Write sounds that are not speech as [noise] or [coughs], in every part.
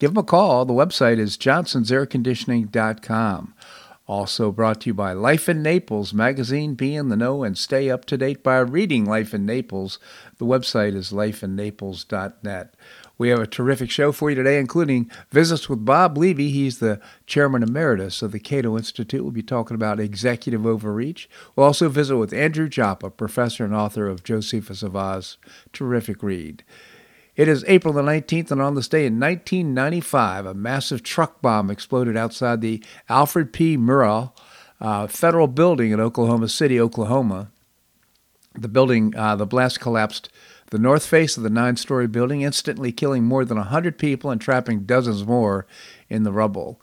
give them a call. The website is johnsonsairconditioning.com. Also brought to you by Life in Naples magazine. Be in the know and stay up to date by reading Life in Naples. The website is lifeinnaples.net. We have a terrific show for you today, including visits with Bob Levy. He's the chairman emeritus of the Cato Institute. We'll be talking about executive overreach. We'll also visit with Andrew Joppa, professor and author of Josephus of Oz. Terrific read. It is April the 19th, and on this day in 1995, a massive truck bomb exploded outside the Alfred P. Murrah uh, Federal Building in Oklahoma City, Oklahoma. The building, uh, the blast collapsed the north face of the nine story building, instantly killing more than 100 people and trapping dozens more in the rubble.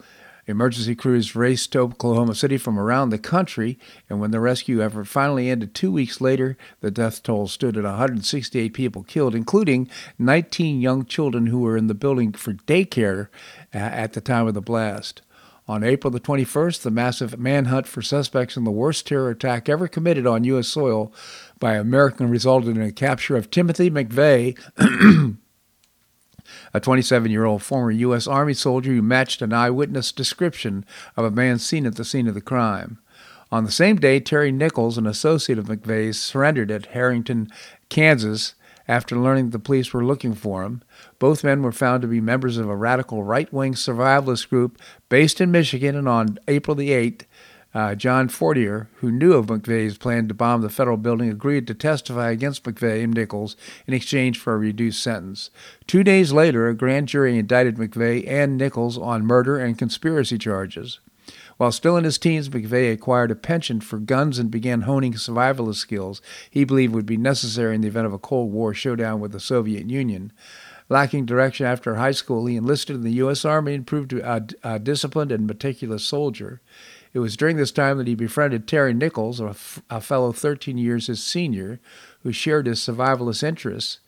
Emergency crews raced to Oklahoma City from around the country, and when the rescue effort finally ended two weeks later, the death toll stood at 168 people killed, including 19 young children who were in the building for daycare uh, at the time of the blast. On April the 21st, the massive manhunt for suspects in the worst terror attack ever committed on U.S. soil by American resulted in a capture of Timothy McVeigh, [clears throat] a 27 year old former U.S. Army soldier who matched an eyewitness description of a man seen at the scene of the crime. On the same day, Terry Nichols, an associate of McVeigh's, surrendered at Herington, Kansas, after learning the police were looking for him. Both men were found to be members of a radical right wing survivalist group based in Michigan, and on April the 8th, uh, John Fortier, who knew of McVeigh's plan to bomb the federal building, agreed to testify against McVeigh and Nichols in exchange for a reduced sentence. Two days later, a grand jury indicted McVeigh and Nichols on murder and conspiracy charges. While still in his teens, McVeigh acquired a penchant for guns and began honing survivalist skills he believed would be necessary in the event of a Cold War showdown with the Soviet Union. Lacking direction after high school, he enlisted in the U.S. Army and proved a, a disciplined and meticulous soldier. It was during this time that he befriended Terry Nichols, a, f- a fellow 13 years his senior, who shared his survivalist interests.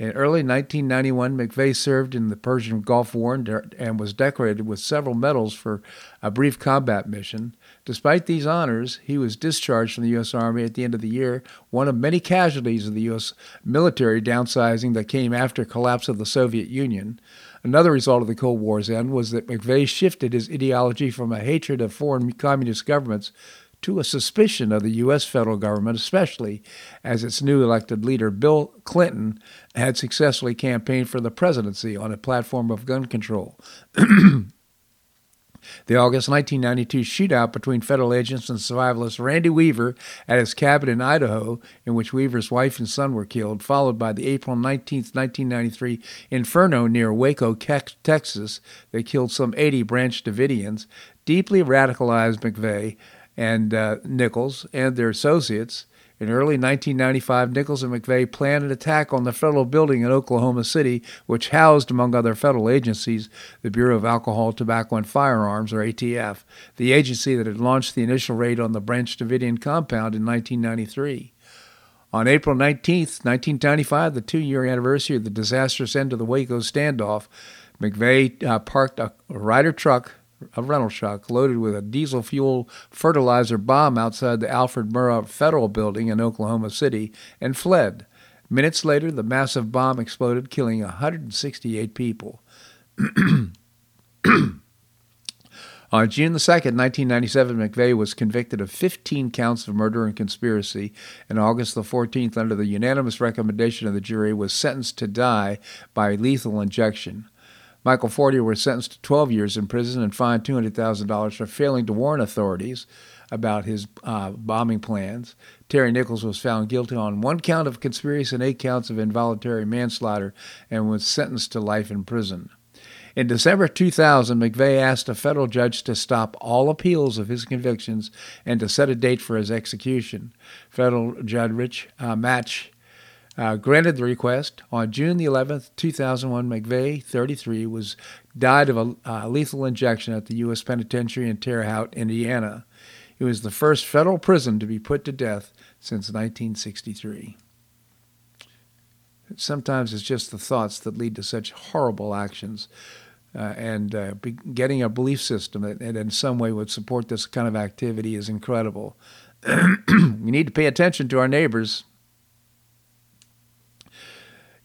In early 1991, McVeigh served in the Persian Gulf War and, was decorated with several medals for a brief combat mission. Despite these honors, he was discharged from the U.S. Army at the end of the year, one of many casualties of the U.S. military downsizing that came after collapse of the Soviet Union. Another result of the Cold War's end was that McVeigh shifted his ideology from a hatred of foreign communist governments to a suspicion of the U.S. federal government, especially as its new elected leader, Bill Clinton, had successfully campaigned for the presidency on a platform of gun control. [clears throat] The August 1992 shootout between federal agents and survivalist Randy Weaver at his cabin in Idaho, in which Weaver's wife and son were killed, followed by the April 19, 1993 inferno near Waco, Texas, that killed some 80 Branch Davidians, deeply radicalized McVeigh and uh, Nichols and their associates in early 1995, Nichols and McVeigh planned an attack on the federal building in Oklahoma City, which housed, among other federal agencies, the Bureau of Alcohol, Tobacco, and Firearms, or ATF, the agency that had launched the initial raid on the Branch Davidian compound in 1993. On April 19, 1995, the two year anniversary of the disastrous end of the Waco standoff, McVeigh uh, parked a Ryder truck a rental truck loaded with a diesel fuel fertilizer bomb outside the Alfred Murrah Federal Building in Oklahoma City and fled. Minutes later, the massive bomb exploded, killing 168 people. [clears throat] On June the 2nd, 1997, McVeigh was convicted of 15 counts of murder and conspiracy, and August the 14th, under the unanimous recommendation of the jury, was sentenced to die by lethal injection. Michael Fortier was sentenced to 12 years in prison and fined $200,000 for failing to warn authorities about his uh, bombing plans. Terry Nichols was found guilty on one count of conspiracy and eight counts of involuntary manslaughter and was sentenced to life in prison. In December 2000, McVeigh asked a federal judge to stop all appeals of his convictions and to set a date for his execution. Federal Judge Rich uh, Matsch uh, granted the request. On June the 11th, 2001, McVeigh, 33, was died of a uh, lethal injection at the U.S. Penitentiary in Terre Haute, Indiana. It was the first federal prison to be put to death since 1963. Sometimes it's just the thoughts that lead to such horrible actions. Uh, and uh, getting a belief system that, that, in some way would support this kind of activity is incredible. [clears throat] we need to pay attention to our neighbors.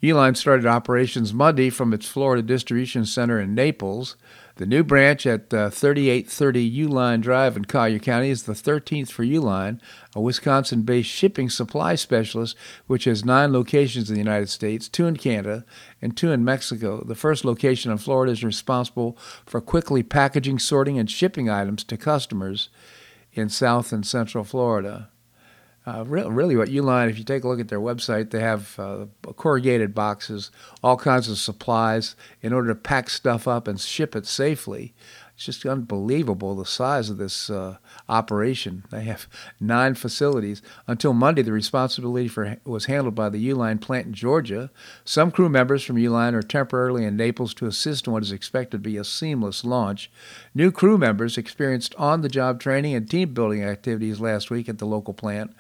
Uline started operations Monday from its Florida distribution center in Naples. The new branch at uh, 3830 Uline Drive in Collier County is the 13th for Uline, a Wisconsin based shipping supply specialist which has nine locations in the United States, two in Canada, and two in Mexico. The first location in Florida is responsible for quickly packaging, sorting, and shipping items to customers in South and Central Florida. Uh, really, really, what Uline, if you take a look at their website, they have uh, corrugated boxes, all kinds of supplies in order to pack stuff up and ship it safely. It's just unbelievable the size of this uh, operation. They have nine facilities. Until Monday, the responsibility for was handled by the Uline plant in Georgia. Some crew members from Uline are temporarily in Naples to assist in what is expected to be a seamless launch. New crew members experienced on-the-job training and team building activities last week at the local plant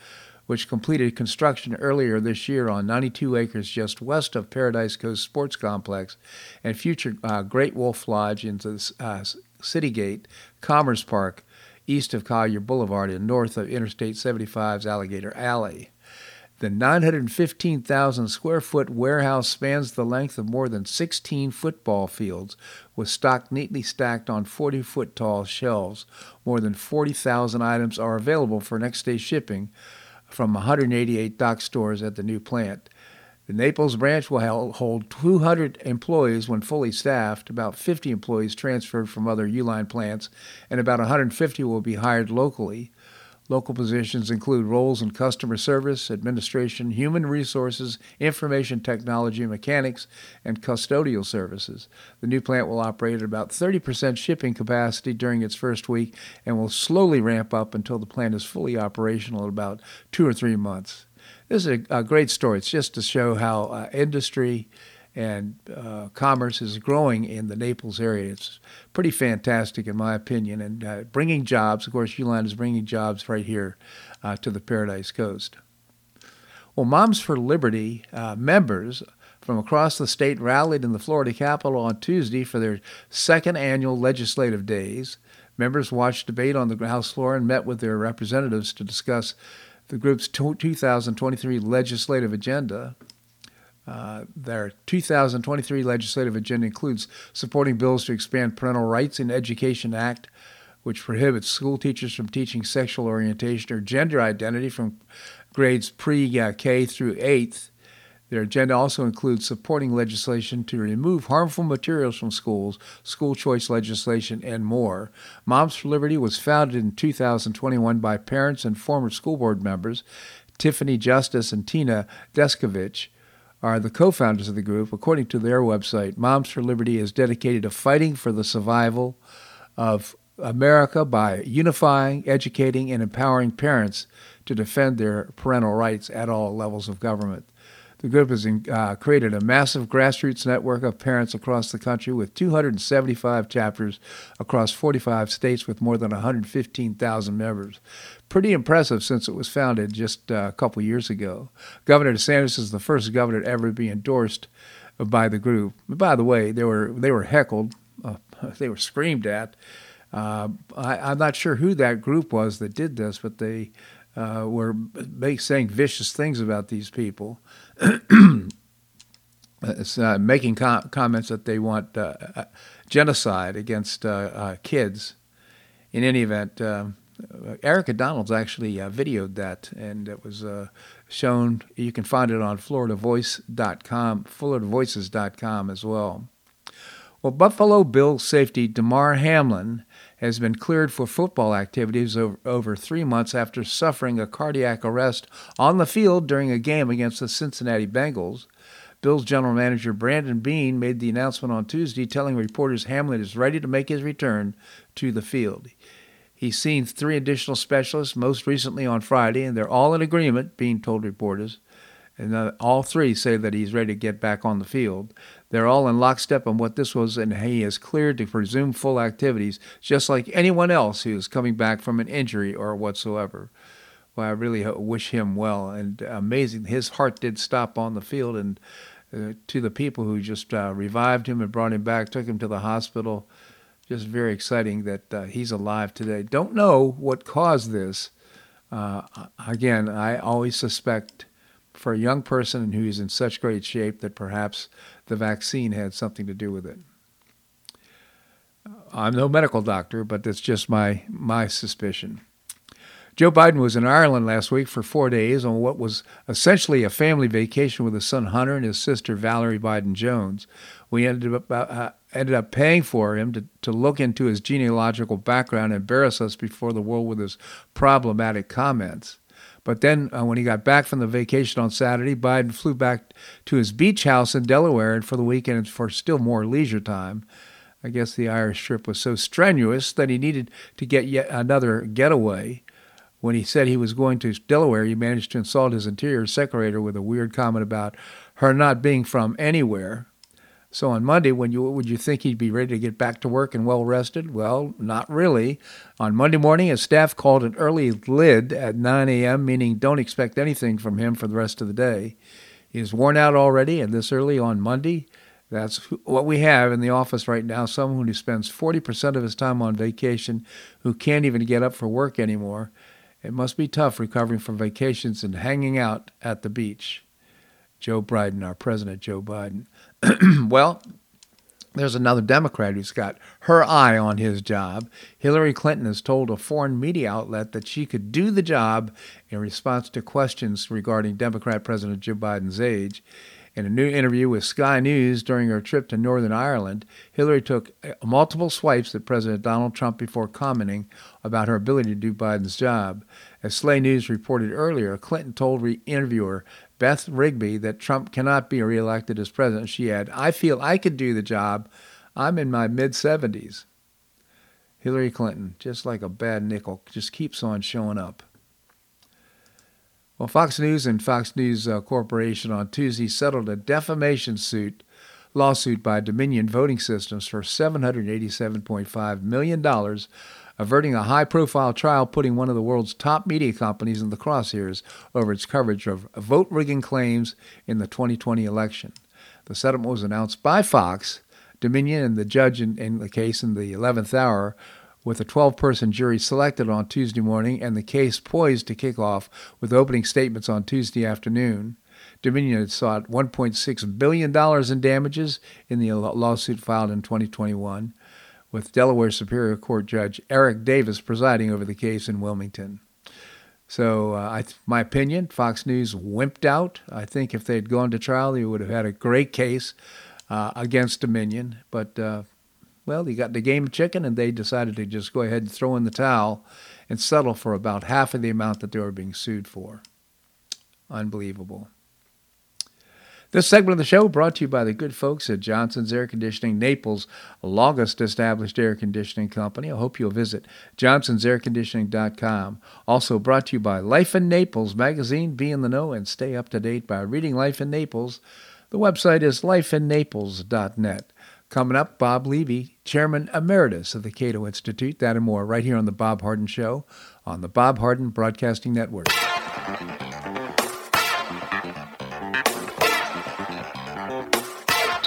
which completed construction earlier this year on 92 acres just west of Paradise Coast Sports Complex and future uh, Great Wolf Lodge into the uh, City Gate Commerce Park east of Collier Boulevard and north of Interstate 75's Alligator Alley. The 915,000 square foot warehouse spans the length of more than 16 football fields, with stock neatly stacked on 40 foot tall shelves. More than 40,000 items are available for next day shipping from 188 dock stores at the new plant. The Naples branch will hold 200 employees when fully staffed, about 50 employees transferred from other Uline plants, and about 150 will be hired locally. Local positions include roles in customer service, administration, human resources, information technology, mechanics, and custodial services. The new plant will operate at about 30% shipping capacity during its first week and will slowly ramp up until the plant is fully operational in about two or three months. This is a, a great story. It's just to show how uh, industry and uh, commerce is growing in the Naples area. It's pretty fantastic, in my opinion, and uh, bringing jobs. Of course, Uline is bringing jobs right here uh, to the Paradise Coast. Well, Moms for Liberty uh, members from across the state rallied in the Florida Capitol on Tuesday for their second annual legislative days. Members watched debate on the House floor and met with their representatives to discuss the group's 2023 legislative agenda. Uh, their 2023 legislative agenda includes supporting bills to expand Parental Rights in Education Act, which prohibits school teachers from teaching sexual orientation or gender identity from grades pre uh, K through 8th. Their agenda also includes supporting legislation to remove harmful materials from schools, school choice legislation, and more. Moms for Liberty was founded in 2021 by parents and former school board members. Tiffany Justice and Tina Descovich are the co founders of the group. According to their website, Moms for Liberty is dedicated to fighting for the survival of America by unifying, educating, and empowering parents to defend their parental rights at all levels of government. The group has uh, created a massive grassroots network of parents across the country with 275 chapters across 45 states with more than 115,000 members. Pretty impressive since it was founded just uh, a couple years ago. Governor DeSantis is the first governor to ever be endorsed by the group. By the way, they were they were heckled, uh, [laughs] they were screamed at. Uh, I, am not sure who that group was that did this, but they uh, were saying vicious things about these people. [clears throat] uh, making com- comments that they want uh, uh genocide against uh, uh, kids. In any event, Erika Donalds actually videoed that, and it was shown. You can find it on FloridaVoice.com, FloridaVoices.com as well. Well, Buffalo Bills safety Damar Hamlin has been cleared for football activities over, three months after suffering a cardiac arrest on the field during a game against the Cincinnati Bengals. Bills general manager Brandon Beane made the announcement on Tuesday, telling reporters Hamlin is ready to make his return to the field. He's seen three additional specialists, most recently on Friday, and they're all in agreement, Beane told reporters. And uh, all three say that he's ready to get back on the field. They're all in lockstep on what this was, and he is cleared to resume full activities, just like anyone else who is coming back from an injury or whatsoever. Well, I really wish him well, and amazing. His heart did stop on the field, and uh, to the people who just uh, revived him and brought him back, took him to the hospital. Just very exciting that uh, he's alive today. Don't know what caused this. Uh, again, I always suspect for a young person who's in such great shape that perhaps the vaccine had something to do with it. I'm no medical doctor, but that's just my my suspicion. Joe Biden was in Ireland last week for four days on what was essentially a family vacation with his son Hunter and his sister Valerie Biden Jones. We ended up uh, ended up paying for him to, to look into his genealogical background and embarrass us before the world with his problematic comments. But then, uh, when he got back from the vacation on Saturday, Biden flew back to his beach house in Delaware for the weekend for still more leisure time. I guess the Irish trip was so strenuous that he needed to get yet another getaway. When he said he was going to Delaware, he managed to insult his interior secretary with a weird comment about her not being from anywhere. So on Monday, when you would you think he'd be ready to get back to work and well rested? Well, not really. On Monday morning, his staff called an early lid at 9 a.m., meaning don't expect anything from him for the rest of the day. He is worn out already, and this early on Monday, that's what we have in the office right now. Someone who spends 40% of his time on vacation, who can't even get up for work anymore. It must be tough recovering from vacations and hanging out at the beach. Joe Biden, our president, Joe Biden. [clears throat] well, there's another Democrat who's got her eye on his job. Hillary Clinton has told a foreign media outlet that she could do the job in response to questions regarding Democrat President Joe Biden's age. In a new interview with Sky News during her trip to Northern Ireland, Hillary took uh, multiple swipes at President Donald Trump before commenting about her ability to do Biden's job. As Slay News reported earlier, Clinton told re- interviewer Beth Rigby that Trump cannot be reelected as president. She had, I feel I could do the job. I'm in my mid 70s. Hillary Clinton, just like a bad nickel, just keeps on showing up. Well, Fox News and Fox News uh, Corporation on Tuesday settled a defamation suit lawsuit by Dominion Voting Systems for $787.5 million, averting a high profile trial putting one of the world's top media companies in the crosshairs over its coverage of vote rigging claims in the 2020 election. The settlement was announced by Fox, Dominion, and the judge in, in the case in the 11th hour with a 12 person jury selected on Tuesday morning and the case poised to kick off with opening statements on Tuesday afternoon. Dominion had sought $1.6 billion in damages in the lawsuit filed in 2021, with Delaware Superior Court Judge Eric Davis presiding over the case in Wilmington. So, uh, I, my opinion, Fox News wimped out. I think if they had gone to trial, they would have had a great case uh, against Dominion. But uh, well, they got the game of chicken and they decided to just go ahead and throw in the towel and settle for about half of the amount that they were being sued for. Unbelievable. This segment of the show brought to you by the good folks at Johnson's Air Conditioning, Naples' longest established air conditioning company. I hope you'll visit johnsonsairconditioning.com. Also brought to you by Life in Naples magazine. Be in the know and stay up to date by reading Life in Naples. The website is lifeinnaples.net. Coming up, Bob Levy, Chairman Emeritus of the Cato Institute. That and more right here on The Bob Harden Show on the Bob Harden Broadcasting Network.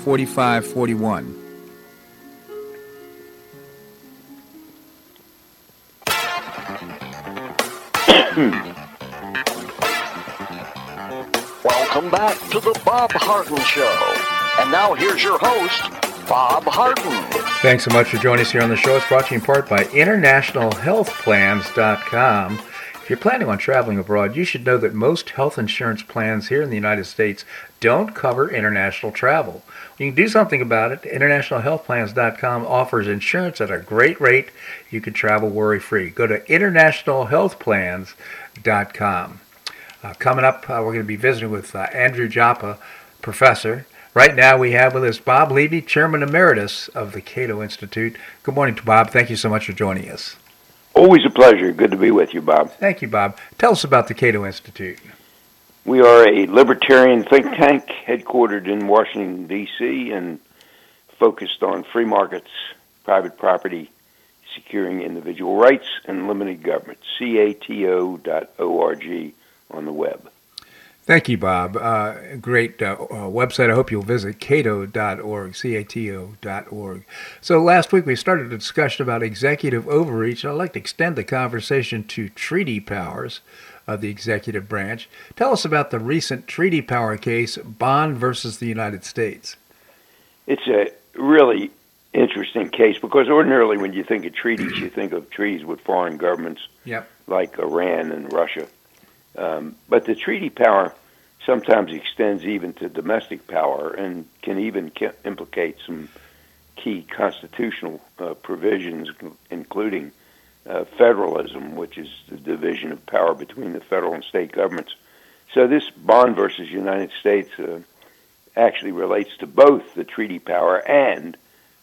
4541. Welcome back to the Bob Harden Show. And now here's your host, Bob Harden. Thanks so much for joining us here on the show. It's brought to you in part by InternationalHealthPlans.com. If you're planning on traveling abroad, you should know that most health insurance plans here in the United States don't cover international travel. You can do something about it. InternationalHealthPlans.com offers insurance at a great rate. You can travel worry free. Go to InternationalHealthPlans.com. Uh, coming up, uh, we're going to be visiting with uh, Andrew Joppa, professor. Right now, we have with us Bob Levy, Chairman Emeritus of the Cato Institute. Good morning to Bob. Thank you so much for joining us. Always a pleasure. Good to be with you, Bob. Thank you, Bob. Tell us about the Cato Institute. We are a libertarian think tank headquartered in Washington, D.C., and focused on free markets, private property, securing individual rights, and limited government. cato.org on the web. Thank you, Bob. Uh, great uh, uh, website. I hope you'll visit cato.org, C-A-T-O.org. So last week we started a discussion about executive overreach, I'd like to extend the conversation to treaty powers of the executive branch. Tell us about the recent treaty power case, Bond versus the United States. It's a really interesting case because ordinarily when you think of treaties, you think of treaties with foreign governments yep. like Iran and Russia. Um, but the treaty power sometimes extends even to domestic power and can even implicate some key constitutional uh, provisions, including uh, federalism, which is the division of power between the federal and state governments. So this Bond versus United States uh, actually relates to both the treaty power and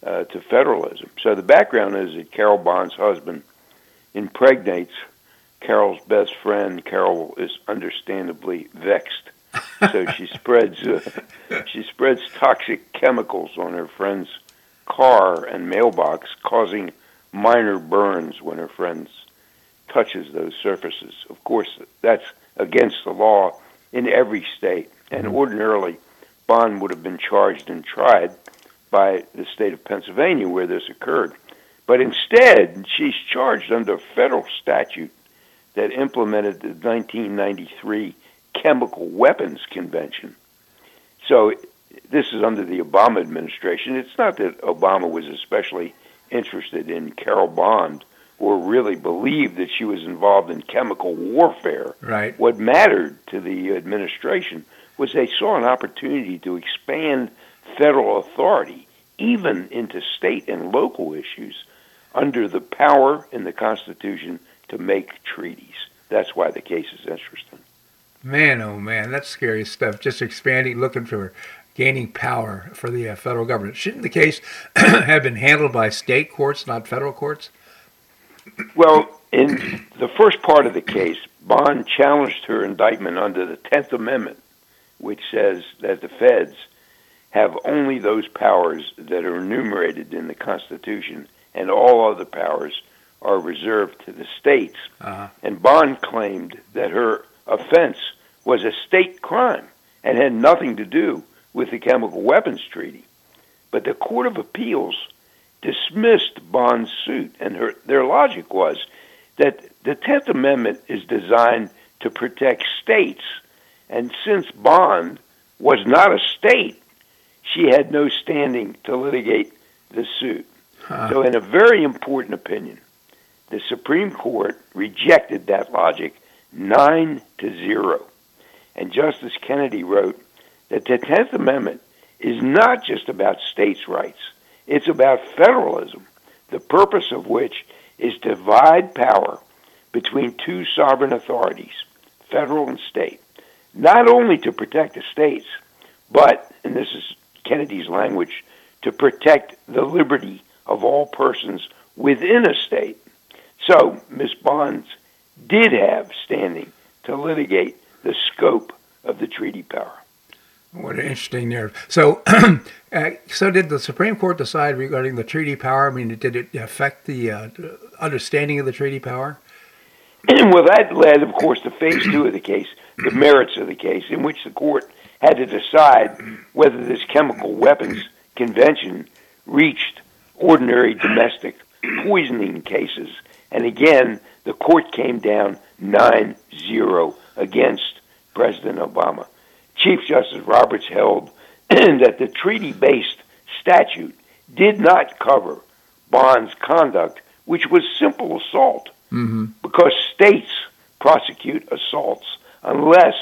uh, to federalism. So the background is that Carol Bond's husband impregnates Carol's best friend. Carol is understandably vexed, so she [laughs] spreads uh, she spreads toxic chemicals on her friend's car and mailbox, causing minor burns when her friend touches those surfaces. Of course, that's against the law in every state, and mm-hmm. ordinarily, Bond would have been charged and tried by the state of Pennsylvania where this occurred. But instead, she's charged under a federal statute that implemented the 1993 Chemical Weapons Convention. So this is under the Obama administration. It's not that Obama was especially interested in Carol Bond or really believed that she was involved in chemical warfare. Right. What mattered to the administration was they saw an opportunity to expand federal authority even into state and local issues under the power in the Constitution to make treaties. That's why the case is interesting. Man, oh man, that's scary stuff. Just expanding, looking for gaining power for the uh, federal government. Shouldn't the case [clears throat] have been handled by state courts, not federal courts? Well, in the first part of the case, Bond challenged her indictment under the Tenth Amendment, which says that the feds have only those powers that are enumerated in the Constitution, and all other powers are reserved to the states. Uh-huh. And Bond claimed that her offense was a state crime and had nothing to do with the Chemical Weapons Treaty. But the Court of Appeals dismissed Bond's suit, and her, their logic was that the Tenth Amendment is designed to protect states, and since Bond was not a state, she had no standing to litigate the suit. Huh. So, in a very important opinion, the Supreme Court rejected that logic nine to zero. And Justice Kennedy wrote that the Tenth Amendment is not just about states' rights, it's about federalism, the purpose of which is to divide power between two sovereign authorities, federal and state, not only to protect the states, but, and this is Kennedy's language, to protect the liberty of all persons within a state. So, Ms. Bonds did have standing to litigate the scope of the treaty power. What an interesting narrative. So, [clears throat] uh, so did the Supreme Court decide regarding the treaty power? I mean, did it affect the uh, understanding of the treaty power? [clears throat] well, that led, of course, to phase two of the case, the merits of the case, in which the court had to decide whether this chemical weapons convention reached ordinary domestic poisoning cases. And again, the court came down 9 0 against President Obama. Chief Justice Roberts held [clears throat] that the treaty based statute did not cover Bond's conduct, which was simple assault, mm-hmm. because states prosecute assaults unless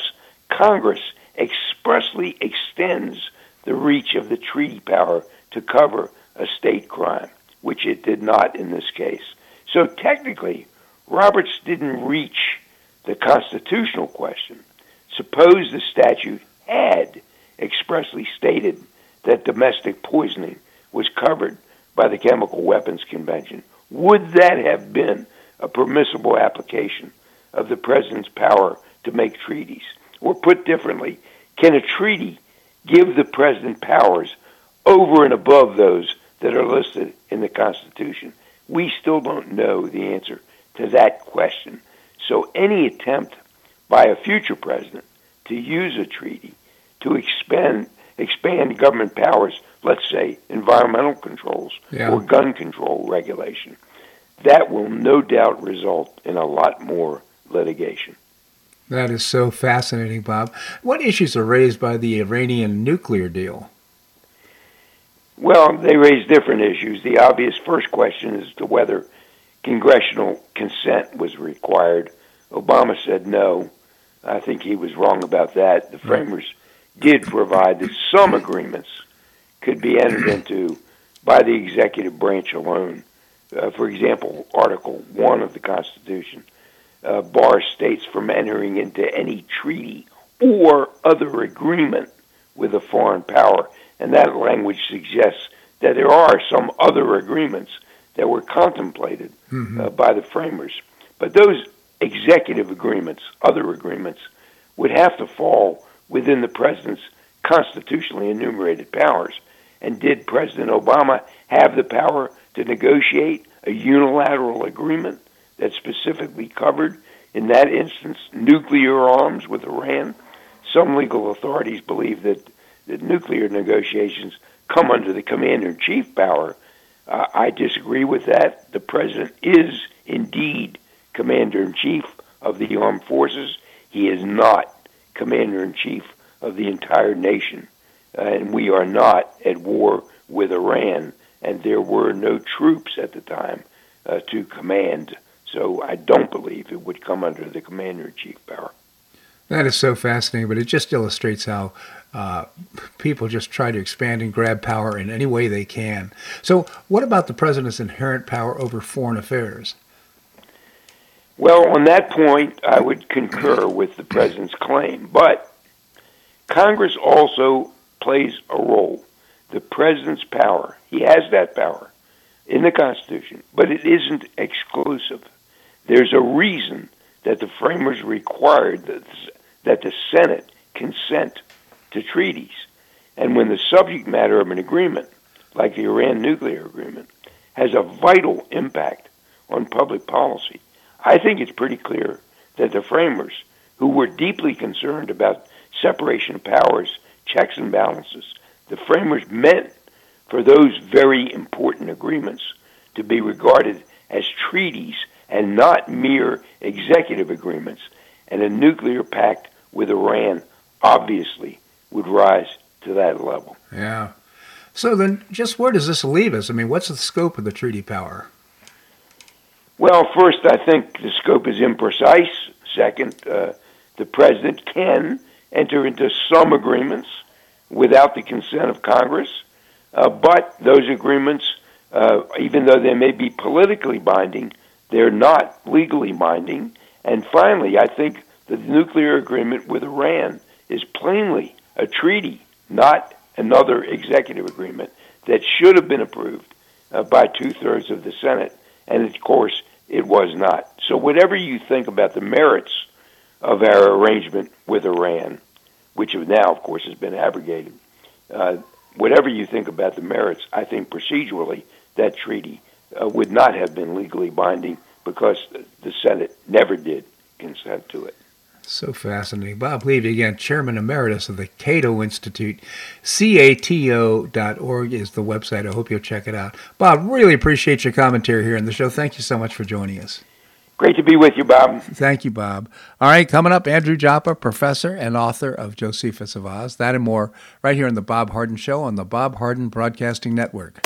Congress expressly extends the reach of the treaty power to cover a state crime, which it did not in this case. So technically, Roberts didn't reach the constitutional question. Suppose the statute had expressly stated that domestic poisoning was covered by the Chemical Weapons Convention. Would that have been a permissible application of the president's power to make treaties? Or put differently, can a treaty give the president powers over and above those that are listed in the Constitution? We still don't know the answer to that question. So any attempt by a future president to use a treaty to expand expand government powers, let's say environmental controls yeah. or gun control regulation, that will no doubt result in a lot more litigation. That is so fascinating, Bob. What issues are raised by the Iranian nuclear deal? Well, they raise different issues. The obvious first question is to whether congressional consent was required. Obama said no. I think he was wrong about that. The framers did provide that some agreements could be entered into by the executive branch alone. Uh, for example, Article 1 of the Constitution uh, bars states from entering into any treaty or other agreement with a foreign power. And that language suggests that there are some other agreements that were contemplated mm-hmm. uh, by the framers. But those executive agreements, other agreements, would have to fall within the president's constitutionally enumerated powers. And did President Obama have the power to negotiate a unilateral agreement that specifically covered, in that instance, nuclear arms with Iran? Some legal authorities believe that, that nuclear negotiations come under the commander in chief power. Uh, I disagree with that. The president is indeed commander in chief of the armed forces. He is not commander in chief of the entire nation. Uh, and we are not at war with Iran, and there were no troops at the time uh, to command. So I don't believe it would come under the commander in chief power. That is so fascinating, but it just illustrates how uh, people just try to expand and grab power in any way they can. So, what about the president's inherent power over foreign affairs? Well, on that point, I would concur with the president's claim, but Congress also plays a role. The president's power, he has that power in the Constitution, but it isn't exclusive. There's a reason that the framers required that, that the Senate consent to treaties. And when the subject matter of an agreement, like the Iran nuclear agreement, has a vital impact on public policy. I think it's pretty clear that the framers, who were deeply concerned about separation of powers, checks and balances, the framers meant for those very important agreements to be regarded as treaties and not mere executive agreements. And a nuclear pact with Iran obviously would rise to that level. Yeah. So then, just where does this leave us? I mean, what's the scope of the treaty power? Well, first, I think the scope is imprecise. Second, uh, the president can enter into some agreements without the consent of Congress, uh, but those agreements, uh, even though they may be politically binding, they're not legally binding. And finally, I think the nuclear agreement with Iran is plainly a treaty, not another executive agreement that should have been approved uh, by two thirds of the Senate. And of course, it was not. So, whatever you think about the merits of our arrangement with Iran, which now, of course, has been abrogated, uh, whatever you think about the merits, I think procedurally that treaty uh, would not have been legally binding because the Senate never did consent to it. So fascinating. Bob Levy, again, Chairman Emeritus of the Cato Institute. CATO.org is the website. I hope you'll check it out. Bob, really appreciate your commentary here on the show. Thank you so much for joining us. Great to be with you, Bob. Thank you, Bob. All right, coming up, Andrew Joppa, professor and author of Josephus of Oz. That and more right here on The Bob Harden Show on the Bob Harden Broadcasting Network.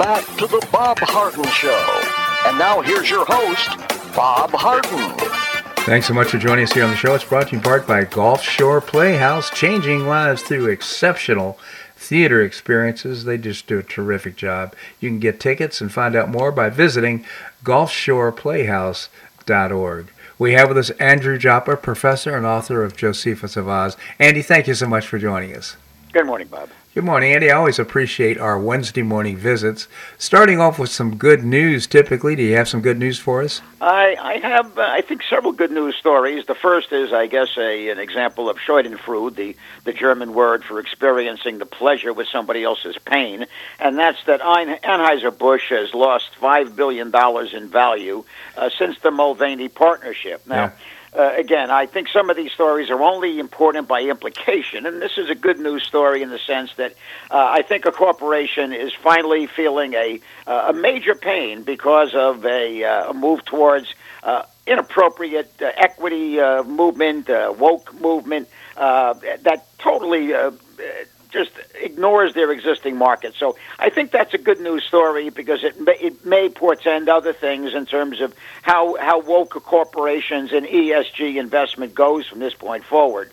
Back to the Bob Harden Show. And now here's your host, Bob Harden. Thanks so much for joining us here on the show. It's brought to you in part by Gulf Shore Playhouse, changing lives through exceptional theater experiences. They just do a terrific job. You can get tickets and find out more by visiting gulfshoreplayhouse.org. We have with us Andrew Joppa, professor and author of Josephus of Oz. Andy, thank you so much for joining us. Good morning, Bob. Good morning, Andy. I always appreciate our Wednesday morning visits. Starting off with some good news, typically. Do you have some good news for us? I, I have, uh, I think, several good news stories. The first is, I guess, a, an example of Schadenfreude, the, the German word for experiencing the pleasure with somebody else's pain. And that's that Anheuser-Busch has lost $5 billion in value uh, since the Mulvaney partnership. Now, yeah uh, again, I think some of these stories are only important by implication, and this is a good news story in the sense that uh, I think a corporation is finally feeling a uh, a major pain because of a, uh, a move towards uh, inappropriate uh, equity movement, woke movement that totally just ignores their existing market. So I think that's a good news story because it may, it may portend other things in terms of how how woke corporations and ESG investment goes from this point forward.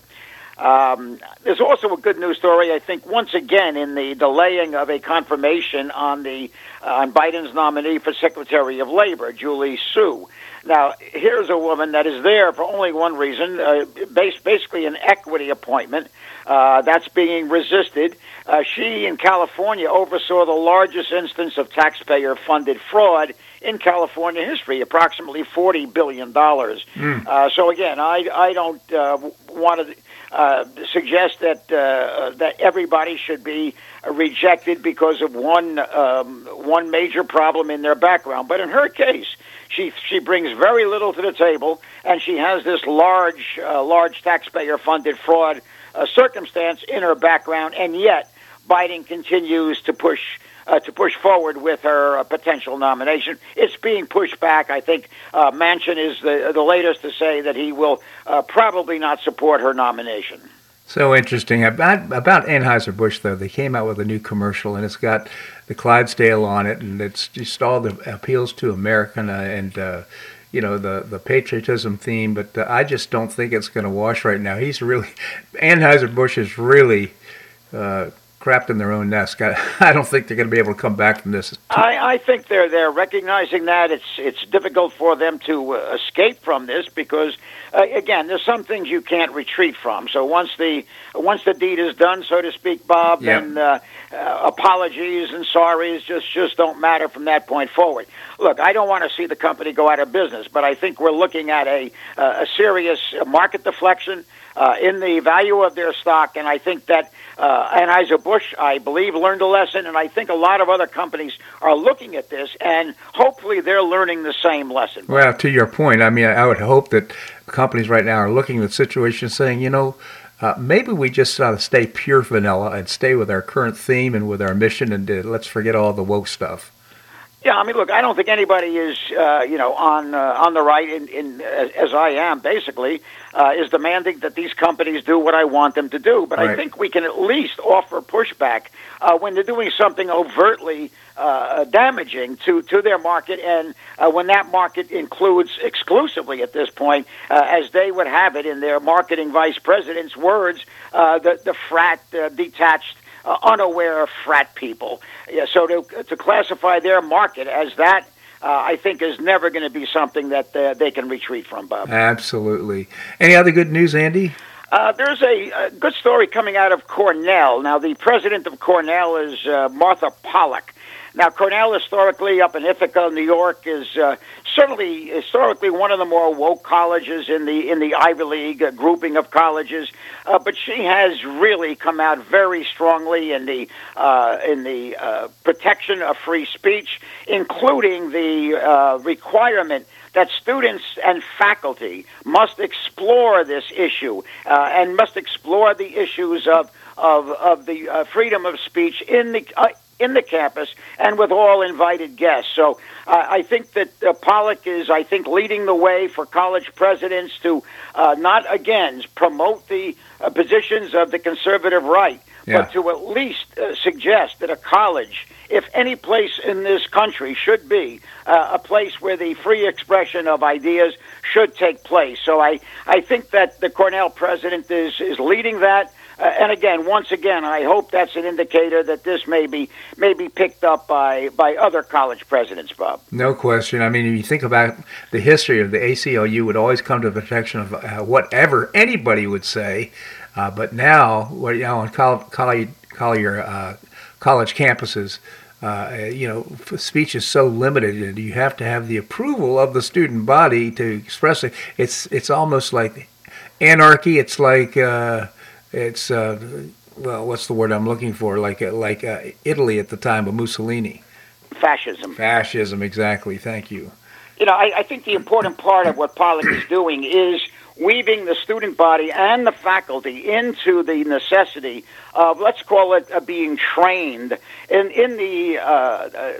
Um, there's also a good news story, I think, once again in the delaying of a confirmation on the uh, on Biden's nominee for Secretary of Labor, Julie Su. Now, here's a woman that is there for only one reason, uh, based, basically an equity appointment. Uh, that's being resisted. Uh, she in California oversaw the largest instance of taxpayer funded fraud in California history, approximately $40 billion. Mm. Uh, so, again, I, I don't uh, want to uh, suggest that uh, that everybody should be rejected because of one um, one major problem in their background. But in her case, she she brings very little to the table, and she has this large uh, large taxpayer funded fraud uh, circumstance in her background, and yet Biden continues to push uh, to push forward with her uh, potential nomination. It's being pushed back. I think uh, Manchin is the the latest to say that he will uh, probably not support her nomination. So interesting about about Anheuser Busch though. They came out with a new commercial and it's got the Clydesdale on it, and it's just all the appeals to American and. Uh, you know the the patriotism theme, but uh, I just don't think it's going to wash right now. He's really Anheuser Busch is really uh, crapped in their own nest. [laughs] I don't think they're going to be able to come back from this. I, I think they're they're recognizing that it's it's difficult for them to uh, escape from this because uh, again, there's some things you can't retreat from. So once the once the deed is done, so to speak, Bob, yep. then uh, uh, apologies and sorries just just don't matter from that point forward. Look, I don't want to see the company go out of business, but I think we're looking at a uh, a serious market deflection uh, in the value of their stock, and I think that uh, Anheuser Busch, I believe, learned a lesson, and I think a lot of other companies are looking at this, and hopefully they're learning the same lesson. Well, to your point, I mean, I would hope that companies right now are looking at the situation, saying, you know. Uh, maybe we just ought to stay pure vanilla and stay with our current theme and with our mission, and uh, let's forget all the woke stuff. Yeah, I mean, look, I don't think anybody is, uh, you know, on uh, on the right, in, in as I am, basically, uh, is demanding that these companies do what I want them to do. But right. I think we can at least offer pushback uh, when they're doing something overtly uh, damaging to to their market, and uh, when that market includes exclusively at this point, uh, as they would have it in their marketing vice president's words, uh, the the frat uh, detached uh, unaware frat people. Yeah, so to, to classify their market as that, uh, I think is never going to be something that uh, they can retreat from, Bob. Absolutely. Any other good news, Andy? Uh, there's a, a, good story coming out of Cornell. Now, the president of Cornell is uh, Martha Pollack. Now, Cornell, historically up in Ithaca, New York, is uh, certainly historically one of the more woke colleges in the in the Ivy League uh, grouping of colleges. Uh, but she has really come out very strongly in the uh, in the uh, protection of free speech, including the uh, requirement that students and faculty must explore this issue and must explore the issues of of, of the uh, freedom of speech in the in the campus and with all invited guests. So uh, I think that uh, Pollack is, I think, leading the way for college presidents to uh, not again promote the uh, positions of the conservative right, yeah. but to at least uh, suggest that a college, if any place in this country should be uh, a place where the free expression of ideas should take place. So I, I think that the Cornell president is, is leading that. Uh, and again, once again, I hope that's an indicator that this may be may be picked up by by other college presidents, Bob. No question. I mean, if you think about the history of the ACLU, would always come to the protection of uh, whatever anybody would say. Uh, but now, well, you know, on college, college, uh, college campuses, uh, you know, speech is so limited, and you have to have the approval of the student body to express it. It's it's almost like anarchy. It's like uh, it's uh, well, what's the word I'm looking for? Like uh, like uh, Italy at the time of Mussolini. Fascism. Fascism, exactly. Thank you. You know, I, I think the important part of what Pollack is doing is weaving the student body and the faculty into the necessity of, let's call it, uh, being trained in in the uh, uh,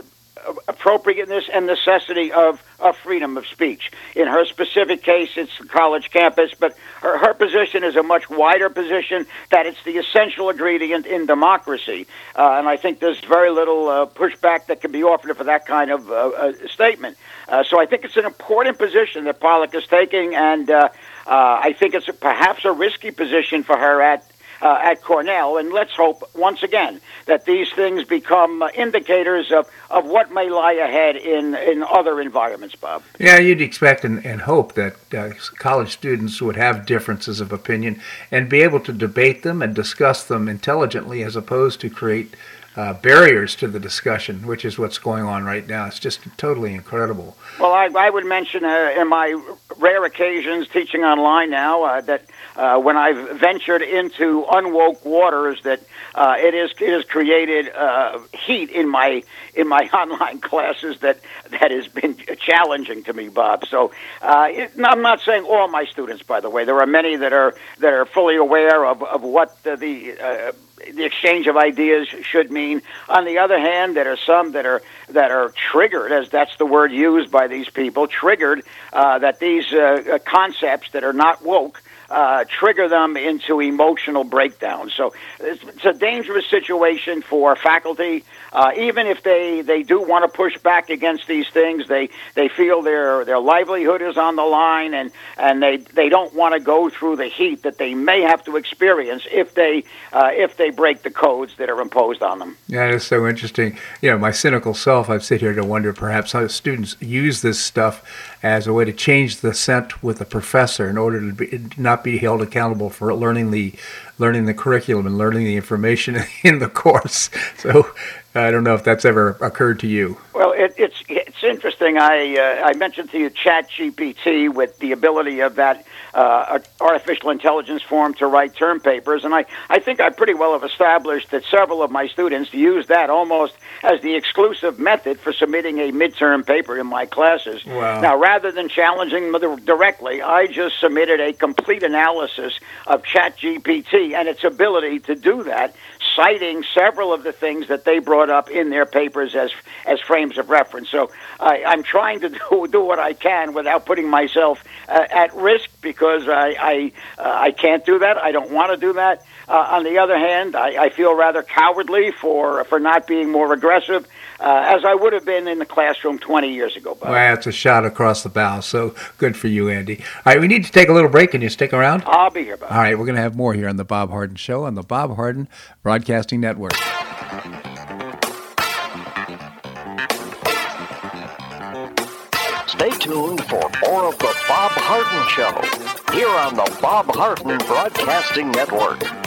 appropriateness and necessity of, freedom of speech. In her specific case, it's the college campus, but her, her position is a much wider position that it's the essential ingredient in democracy. Uh, and I think there's very little uh, pushback that can be offered for that kind of uh, uh statement. Uh, so I think it's an important position that Pollack is taking, and uh, I think it's a, perhaps a risky position for her at uh, at Cornell. And let's hope, once again, that these things become uh, indicators of, of what may lie ahead in, in other environments, Bob. Yeah, you'd expect and, and hope that uh, college students would have differences of opinion and be able to debate them and discuss them intelligently as opposed to create uh, barriers to the discussion, which is what's going on right now. It's just totally incredible. Well, I, I would mention uh, in my rare occasions teaching online now uh, that uh, when I've ventured into unwoke waters, that uh, it is it has created uh, heat in my in my [laughs] online classes that that has been challenging to me, Bob. So it, I'm not saying all my students, by the way. There are many that are that are fully aware of of what the, the the exchange of ideas should mean. On the other hand, there are some that are that are triggered, as that's the word used by these people, triggered uh, that these uh, concepts that are not woke uh, trigger them into emotional breakdowns. So it's, it's a dangerous situation for faculty. Uh, even if they, they do want to push back against these things, they, they feel their, their livelihood is on the line and, and they, they don't want to go through the heat that they may have to experience if they, uh, if they break the codes that are imposed on them. Yeah, it's so interesting. You know, my cynical self, I sit here to wonder perhaps how students use this stuff as a way to change the scent with a professor in order to be, not be held accountable for learning the learning the curriculum and learning the information [laughs] in the course. So I don't know if that's ever occurred to you. Well, it, it's it's interesting. I uh, I mentioned to you Chat GPT with the ability of that uh, artificial intelligence form to write term papers, and I I think I pretty well have established that several of my students use that almost as the exclusive method for submitting a midterm paper in my classes. Wow. Now, rather than challenging them directly, I just submitted a complete analysis of Chat GPT and its ability to do that, citing several of the things that they brought up in their papers as as frames of reference. So I, I'm trying to [laughs] do do what I can without putting myself uh, at risk because I I, uh, I can't do that. I don't want to do that. Uh, on the other hand, I, I feel rather cowardly for for not being more aggressive, uh, as I would have been in the classroom 20 years ago. Bob. Well, that's a shot across the bow. So good for you, Andy. All right, we need to take a little break. Can you stick around? I'll be here, Bob. All right, we're going to have more here on the Bob Harden Show on the Bob Harden Broadcasting Network. Stay tuned for more of the Bob Harden Show here on the Bob Harden Broadcasting Network.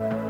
thank you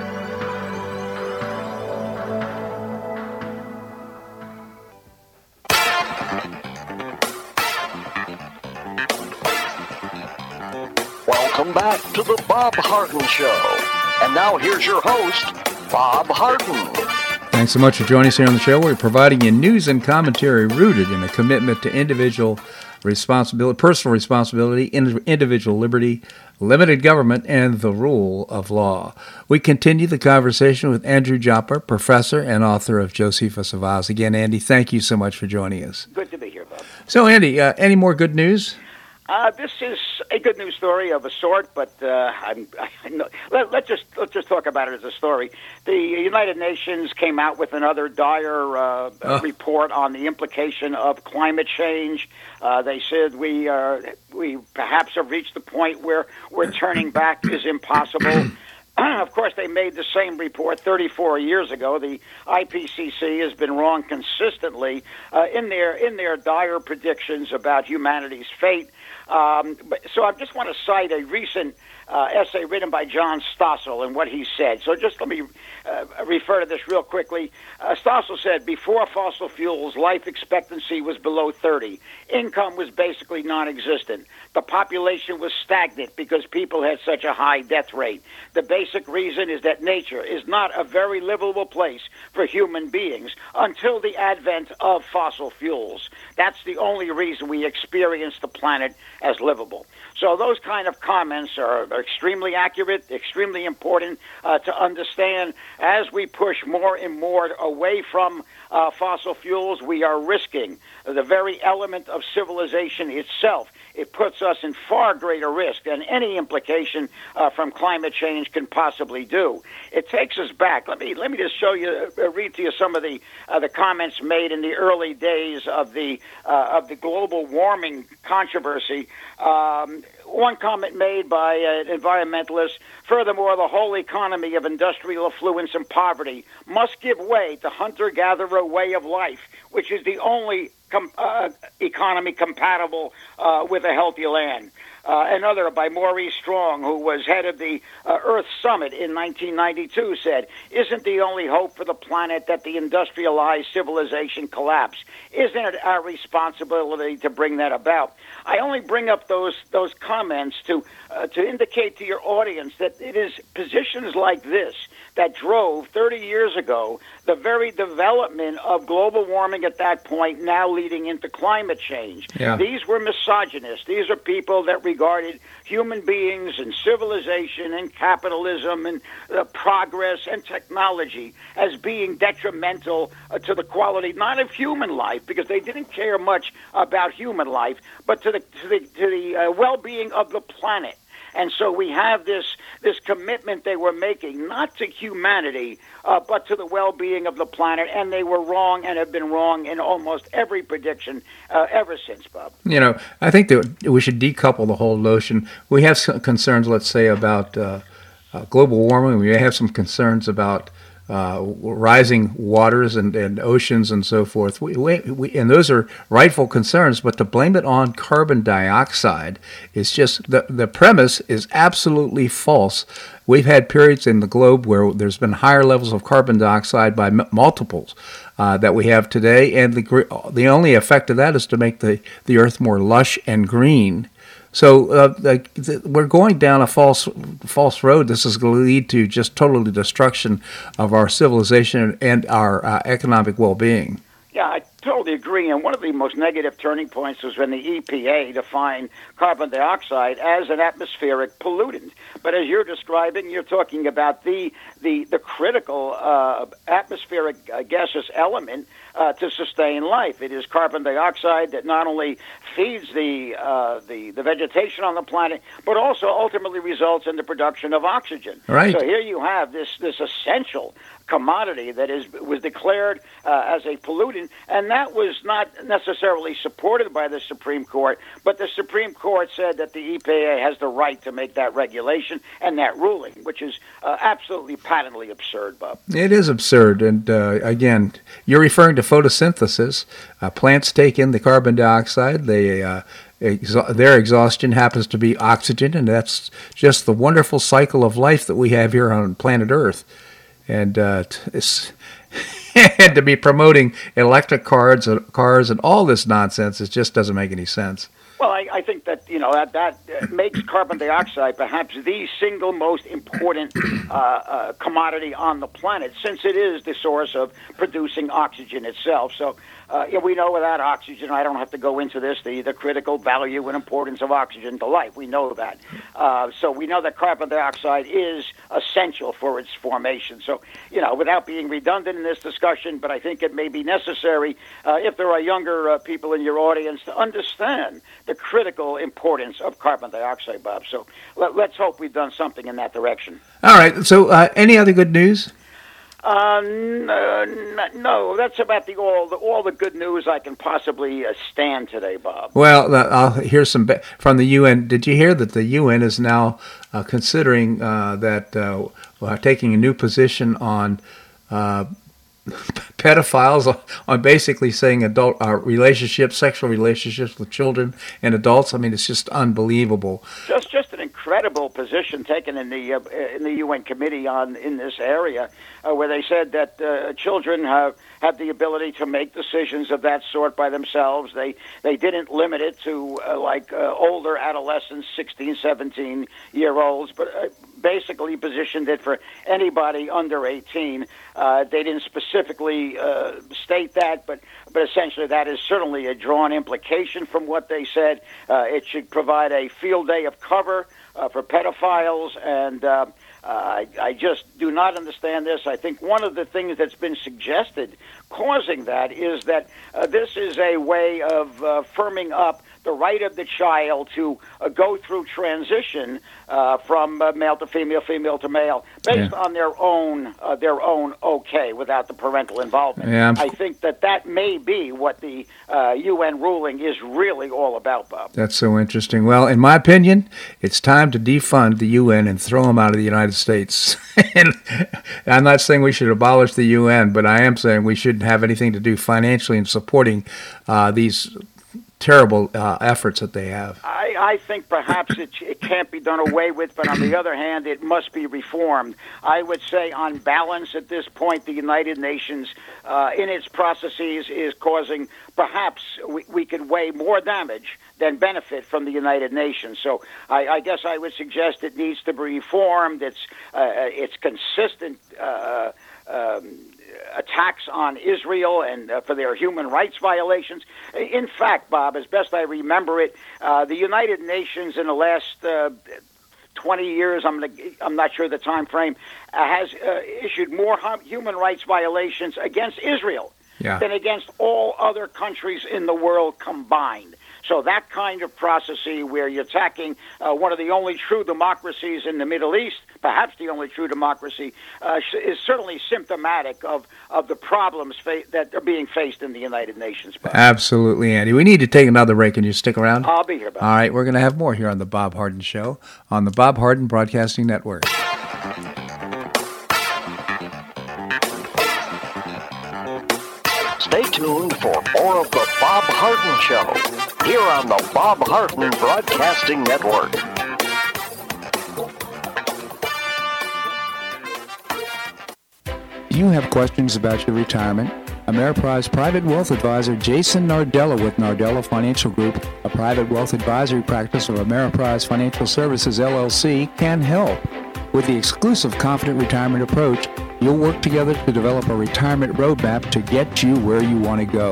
Bob Harden Show. And now here's your host, Bob Harden. Thanks so much for joining us here on the show. We're providing you news and commentary rooted in a commitment to individual responsibility, personal responsibility, individual liberty, limited government, and the rule of law. We continue the conversation with Andrew Joppa, professor and author of Josephus of Oz. Again, Andy, thank you so much for joining us. Good to be here, Bob. So, Andy, uh, any more good news? Uh, this is a good news story of a sort, but uh, I'm, [laughs] I know, let, us just let's just talk about it as a story. The United Nations came out with another dire uh, report on the implication of climate change. Uh, they said we are we perhaps have reached the point where where turning [coughs] back is impossible. [coughs] of course, they made the same report 34 years ago. The IPCC has been wrong consistently uh, in their in their dire predictions about humanity's fate. Um, but, so I just want to cite a recent uh, essay written by John Stossel and what he said. So just let me uh, refer to this real quickly. Uh, Stossel said before fossil fuels, life expectancy was below 30. Income was basically non existent. The population was stagnant because people had such a high death rate. The basic reason is that nature is not a very livable place for human beings until the advent of fossil fuels. That's the only reason we experience the planet as livable. So those kind of comments are, extremely accurate, extremely important uh, to understand. As we push more and more away from uh, fossil fuels, we are risking the very element of civilization itself it puts us in far greater risk than any implication uh, from climate change can possibly do. It takes us back. Let me let me just show you, uh, read to you some of the uh, the comments made in the early days of the uh, of the global warming controversy. Um, one comment made by an environmentalist furthermore, the whole economy of industrial affluence and poverty must give way to hunter gatherer way of life, which is the only com- uh, economy compatible uh, with a healthy land. Uh, another by Maurice Strong, who was head of the uh, Earth Summit in 1992, said, Isn't the only hope for the planet that the industrialized civilization collapse? Isn't it our responsibility to bring that about? I only bring up those, those comments to, uh, to indicate to your audience that it is positions like this that drove 30 years ago the very development of global warming at that point, now leading into climate change. Yeah. These were misogynists. These are people that regarded human beings and civilization and capitalism and uh, progress and technology as being detrimental uh, to the quality not of human life because they didn't care much about human life, but to the to the, to the uh, well-being of the planet. And so we have this this commitment they were making, not to humanity, uh, but to the well-being of the planet. And they were wrong and have been wrong in almost every prediction uh, ever since, Bob. You know, I think that we should decouple the whole notion. We have some concerns, let's say, about uh, uh global warming. We have some concerns about uh, rising waters and, and oceans and so forth. We, we, and those are rightful concerns, but to blame it on carbon dioxide is just the, the premise is absolutely false. We've had periods in the globe where there's been higher levels of carbon dioxide by m- multiples uh, that we have today, and the, the only effect of that is to make the, the earth more lush and green. So uh, we're going down a false false road. This is going to lead to just total destruction of our civilization and our uh, economic well-being. Yeah, I totally agree. And one of the most negative turning points was when the EPA defined carbon dioxide as an atmospheric pollutant. But as you're describing, you're talking about the the the critical uh, atmospheric uh, gaseous element uh, to sustain life. It is carbon dioxide that not only feeds the, uh, the the vegetation on the planet, but also ultimately results in the production of oxygen. Right. So here you have this this essential commodity that is was declared uh, as a pollutant, and that was not necessarily supported by the Supreme Court. But the Supreme Court said that the EPA has the right to make that regulation and that ruling, which is uh, absolutely patently absurd, Bob. It is absurd, and uh, again, you're referring to photosynthesis. Uh, plants take in the carbon dioxide. They uh, their exhaustion happens to be oxygen, and that's just the wonderful cycle of life that we have here on planet Earth and uh, [laughs] and to be promoting electric cars, cars and all this nonsense, it just doesn't make any sense. Well, I, I think that you know that that uh, makes carbon dioxide perhaps the single most important uh, uh, commodity on the planet, since it is the source of producing oxygen itself. So uh, yeah, we know without oxygen, I don't have to go into this, the, the critical value and importance of oxygen to life. We know that. Uh, so we know that carbon dioxide is essential for its formation. So, you know, without being redundant in this discussion, but I think it may be necessary uh, if there are younger uh, people in your audience to understand the critical importance of carbon dioxide, Bob. So let, us hope we've done something in that direction. All right. So, uh, any other good news? Uh, no, no, that's about the all the all the good news I can possibly uh, stand today, Bob. Well, uh, I'll hear some from the UN. Did you hear that the UN is now uh, considering uh, that uh, taking a new position on [laughs] pedophiles [laughs] on basically saying adult uh, relationships, sexual relationships with children and adults. I mean, it's just unbelievable. Just, just incredible position taken in the uh, in the UN committee on in this area, uh, where they said that uh, children have have the ability to make decisions of that sort by themselves. They they didn't limit it to uh, like uh, older adolescents, 16, 17 year olds, but uh, basically positioned it for anybody under 18. Uh, they didn't specifically uh, state that, but but essentially that is certainly a drawn implication from what they said. Uh, it should provide a field day of cover uh, for pedophiles and. Uh, uh, I, I just do not understand this. I think one of the things that's been suggested causing that is that uh, this is a way of uh, firming up the right of the child to uh, go through transition uh, from uh, male to female, female to male, based yeah. on their own uh, their own okay, without the parental involvement. Yeah. I think that that may be what the UN uh, ruling is really all about, Bob. That's so interesting. Well, in my opinion, it's time to defund the UN and throw them out of the United States. [laughs] and I'm not saying we should abolish the UN, but I am saying we shouldn't have anything to do financially in supporting uh, these terrible uh, efforts that they have. I, I think perhaps it, it can't be done away with, but on the other hand, it must be reformed. I would say, on balance, at this point, the United Nations, uh, in its processes, is causing perhaps we, we could weigh more damage than benefit from the United Nations. So I, I guess I would suggest it needs to be reformed. It's uh, it's consistent. Uh, um, attacks on Israel and uh, for their human rights violations. In fact, Bob, as best I remember it, uh, the United Nations in the last uh, 20 years, I'm, gonna, I'm not sure the time frame, uh, has uh, issued more human rights violations against Israel yeah. than against all other countries in the world combined. So that kind of processing where you're attacking uh, one of the only true democracies in the Middle East, perhaps the only true democracy, uh, is certainly symptomatic of, of the problems fa- that are being faced in the United Nations. Bob. Absolutely, Andy. We need to take another break. Can you stick around? I'll be here. Bob. All right, we're going to have more here on the Bob Harden Show on the Bob Harden Broadcasting Network. Stay tuned for more of the Bob Harden Show here on the Bob Harden Broadcasting Network. You have questions about your retirement? Ameriprise Private Wealth Advisor Jason Nardella with Nardella Financial Group, a private wealth advisory practice of Ameriprise Financial Services LLC, can help. With the exclusive Confident Retirement Approach, you'll work together to develop a retirement roadmap to get you where you want to go.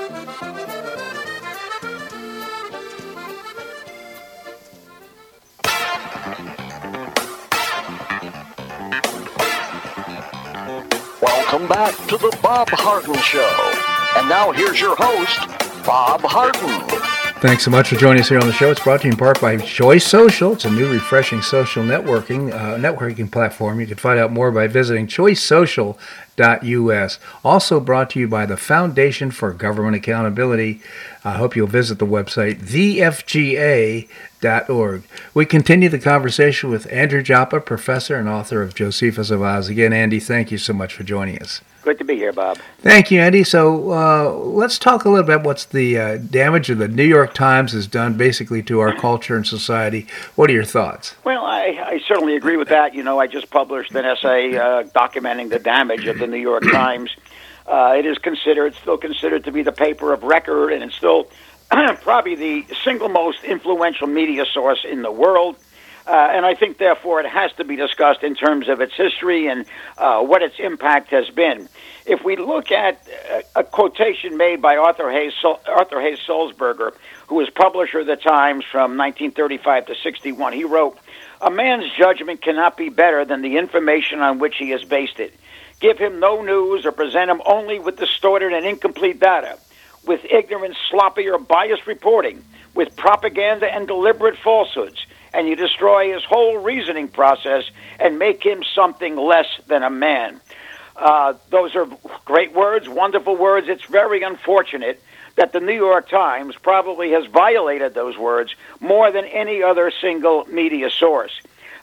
Welcome back to the Bob Harden Show. And now here's your host, Bob Harden. Thanks so much for joining us here on the show. It's brought to you in part by Choice Social. It's a new, refreshing social networking uh, networking platform. You can find out more by visiting choicesocial.us. Also brought to you by the Foundation for Government Accountability. I hope you'll visit the website thefga.org. We continue the conversation with Andrew Joppa, professor and author of Josephus of Oz. Again, Andy, thank you so much for joining us. Good to be here, Bob. Thank you, Andy. So uh, let's talk a little bit what's the uh, damage that the New York Times has done basically to our culture and society. What are your thoughts? Well, I, I certainly agree with that. You know, I just published an essay uh, documenting the damage of the New York [clears throat] Times. Uh, it is considered, still considered to be the paper of record, and it's still [clears throat] probably the single most influential media source in the world. Uh, and I think, therefore, it has to be discussed in terms of its history and uh, what its impact has been. If we look at a, a quotation made by Arthur Hays, Arthur Hays Sulzberger, who was publisher of the Times from 1935 to 61, he wrote, "A man's judgment cannot be better than the information on which he has based it. Give him no news or present him only with distorted and incomplete data, with ignorant, sloppy, or biased reporting, with propaganda and deliberate falsehoods." And you destroy his whole reasoning process and make him something less than a man. Uh, those are great words, wonderful words. It's very unfortunate that the New York Times probably has violated those words more than any other single media source.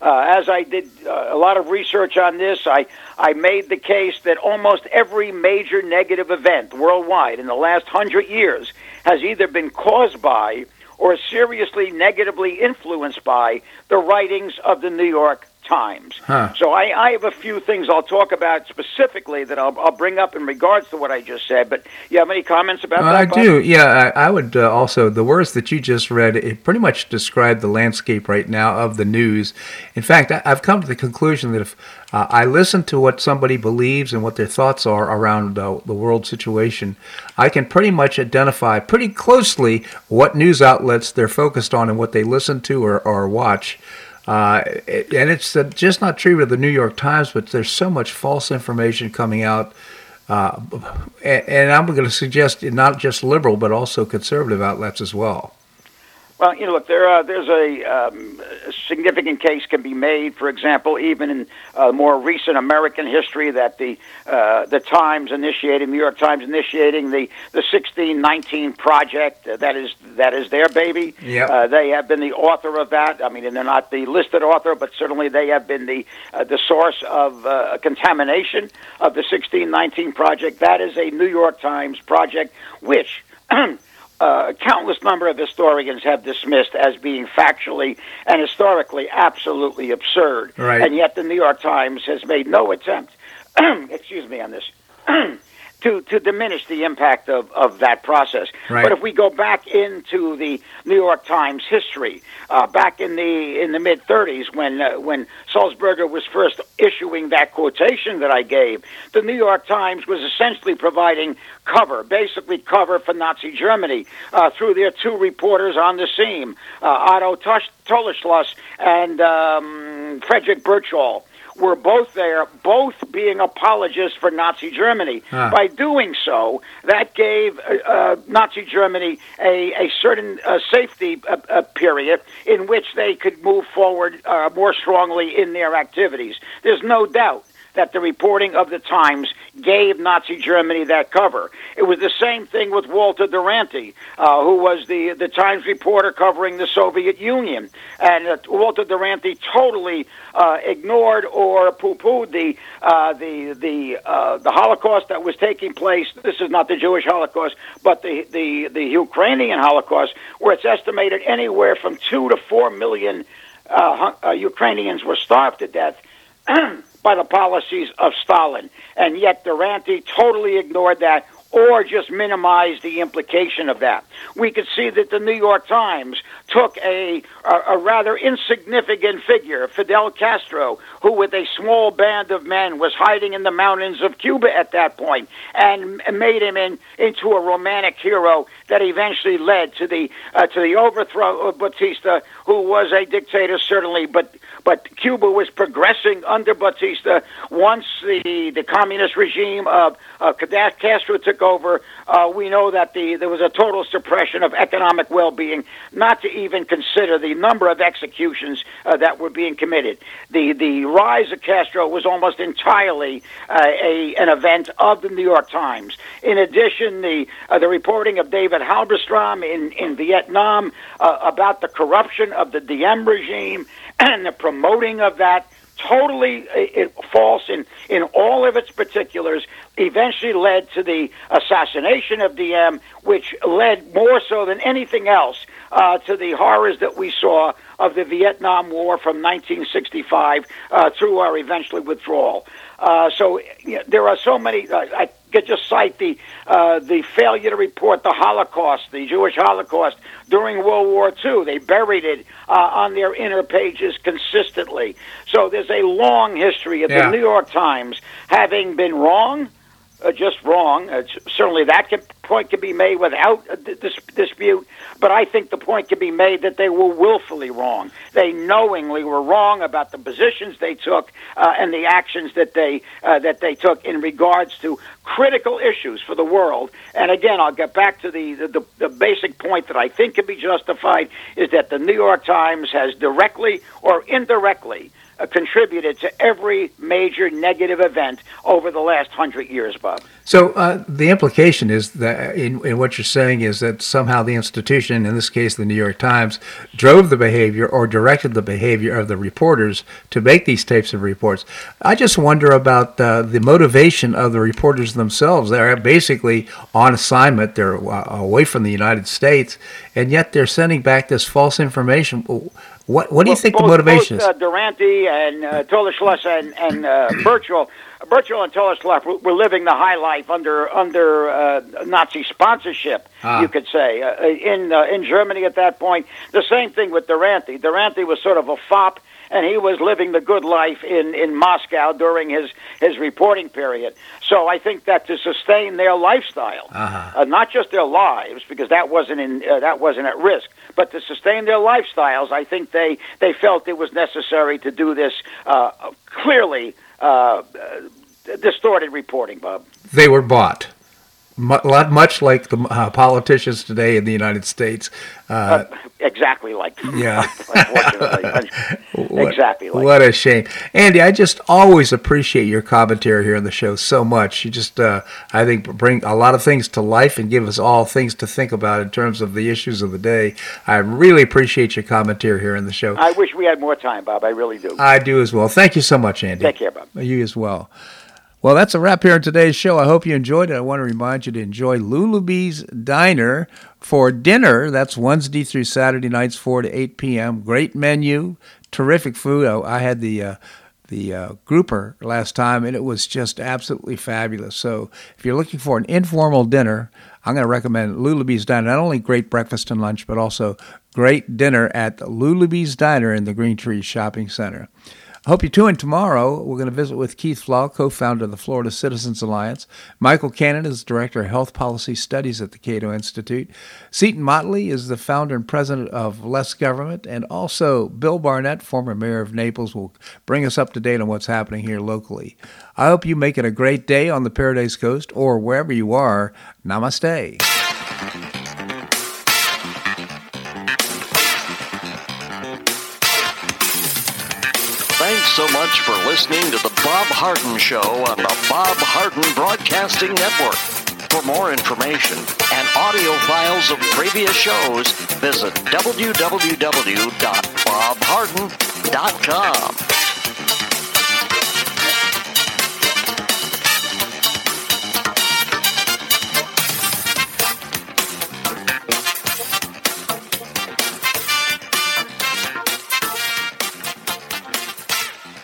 Uh, as I did uh, a lot of research on this, I, I made the case that almost every major negative event worldwide in the last hundred years has either been caused by or seriously negatively influenced by the writings of the New York Times. Huh. So I, I, have a few things I'll talk about specifically that I'll, I'll, bring up in regards to what I just said. But you have any comments about uh, that? I Bob? do. Yeah, I, I would uh, also. The words that you just read it pretty much describe the landscape right now of the news. In fact, I, have come to the conclusion that if uh, I listen to what somebody believes and what their thoughts are around the world situation, I can pretty much identify pretty closely what news outlets they're focused on and what they listen to or, or watch. Uh, and it's just not true with the New York Times, but there's so much false information coming out. Uh, and, I'm going to suggest not just liberal, but also conservative outlets as well. Well, you know, look, there uh, there's a, um, a, significant case can be made. For example, even in uh, more recent American history, that the uh, the Times initiating, New York Times initiating the the 1619 project. Uh, that is that is their baby. Yep. Uh, they have been the author of that. I mean, and they're not the listed author, but certainly they have been the uh, the source of contamination of the 1619 project. That is a New York Times project, which. [clears throat] uh, a countless number of historians have dismissed as being factually and historically absolutely absurd. Right. And yet the New York Times has made no attempt, [clears throat] excuse me, on this. [clears throat] to, to diminish the impact of, of that process. Right. But if we go back into the New York Times history, uh, back in the in the mid 30s, when uh, when Sulzberger was first issuing that quotation that I gave, the New York Times was essentially providing cover, basically cover for Nazi Germany uh, through their two reporters on the scene, uh, Otto Tolischus and um, Frederick Birchall were both there, both being apologists for Nazi Germany. Huh. By doing so, that gave uh, uh, Nazi Germany a, a certain uh, safety uh, uh, period in which they could move forward uh, more strongly in their activities. There's no doubt that the reporting of the Times gave Nazi Germany that cover. It was the same thing with Walter Duranty, uh, who was the the Times reporter covering the Soviet Union, and uh, Walter Duranty totally uh, ignored or poo-pooed the uh, the the uh, the Holocaust that was taking place. This is not the Jewish Holocaust, but the the the Ukrainian Holocaust, where it's estimated anywhere from two to four million uh, Ukrainians were starved to death. [clears throat] by the policies of Stalin. And yet Duranty totally ignored that or just minimize the implication of that. We could see that the New York Times took a, a, a, rather insignificant figure, Fidel Castro, who with a small band of men was hiding in the mountains of Cuba at that point, and made him in, into a romantic hero that eventually led to the uh, to the overthrow of Batista, who was a dictator certainly, but but Cuba was progressing under Batista. Once the, the communist regime of uh, Castro took over, uh, we know that the, there was a total suppression of economic well-being, not to even consider the number of executions uh, that were being committed. The, the rise of Castro was almost entirely uh, a, an event of the New York Times. In addition, the, uh, the reporting of David Halberstam in, in Vietnam uh, about the corruption of the Diem regime and the promoting of that totally uh, false in, in all of its particulars eventually led to the assassination of Diem, which led more so than anything else uh, to the horrors that we saw of the Vietnam War from 1965 uh, through our eventually withdrawal. Uh, so you know, there are so many. Uh, I could just cite the uh, the failure to report the Holocaust, the Jewish Holocaust during World War II. They buried it uh, on their inner pages consistently. So there's a long history of yeah. the New York Times having been wrong uh, just wrong. Uh, certainly, that can, point can be made without a dis- dispute. But I think the point can be made that they were willfully wrong. They knowingly were wrong about the positions they took uh, and the actions that they uh, that they took in regards to critical issues for the world. And again, I'll get back to the, the, the basic point that I think can be justified is that the New York Times has directly or indirectly uh, contributed to every major negative event over the last hundred years, Bob. So uh, the implication is that in, in, what you're saying is that somehow the institution, in this case the New York Times, drove the behavior or directed the behavior of the reporters to make these types of reports. I just wonder about uh, the motivation of the reporters themselves. They're basically on assignment. They're uh, away from the United States, and yet they're sending back this false information. What What do you think both, the motivation both, is? Uh, Duranty and uh, Tolle and, and uh, Birchall, Birchall and were living the high life under under uh, Nazi sponsorship. Ah. You could say uh, in uh, in Germany at that point. The same thing with Duranty. Duranty was sort of a fop and he was living the good life in, in Moscow during his, his reporting period. So I think that to sustain their lifestyle, uh-huh. uh, not just their lives, because that wasn't in uh, that wasn't at risk, but to sustain their lifestyles, I think they they felt it was necessary to do this uh, clearly uh, distorted reporting, Bob. They were bought much like the uh, politicians today in the United States. Uh, uh, exactly like. Yeah. [laughs] [laughs] exactly like. What a shame, Andy. I just always appreciate your commentary here on the show so much. You just, uh, I think, bring a lot of things to life and give us all things to think about in terms of the issues of the day. I really appreciate your commentary here in the show. I wish we had more time, Bob. I really do. I do as well. Thank you so much, Andy. Take care, Bob. You as well. Well, that's a wrap here on today's show. I hope you enjoyed it. I want to remind you to enjoy Lulubee's Diner for dinner. That's Wednesday through Saturday nights, 4 to 8 p.m. Great menu, terrific food. I, I had the uh, the uh, grouper last time, and it was just absolutely fabulous. So, if you're looking for an informal dinner, I'm going to recommend Lulubee's Diner. Not only great breakfast and lunch, but also great dinner at Lulubee's Diner in the Green Tree Shopping Center. Hope you tune in tomorrow. We're going to visit with Keith Flaugh, co founder of the Florida Citizens Alliance. Michael Cannon is Director of Health Policy Studies at the Cato Institute. Seton Motley is the founder and president of Less Government. And also, Bill Barnett, former mayor of Naples, will bring us up to date on what's happening here locally. I hope you make it a great day on the Paradise Coast or wherever you are. Namaste. So much for listening to The Bob Harden Show on the Bob Harden Broadcasting Network. For more information and audio files of previous shows, visit www.bobharden.com.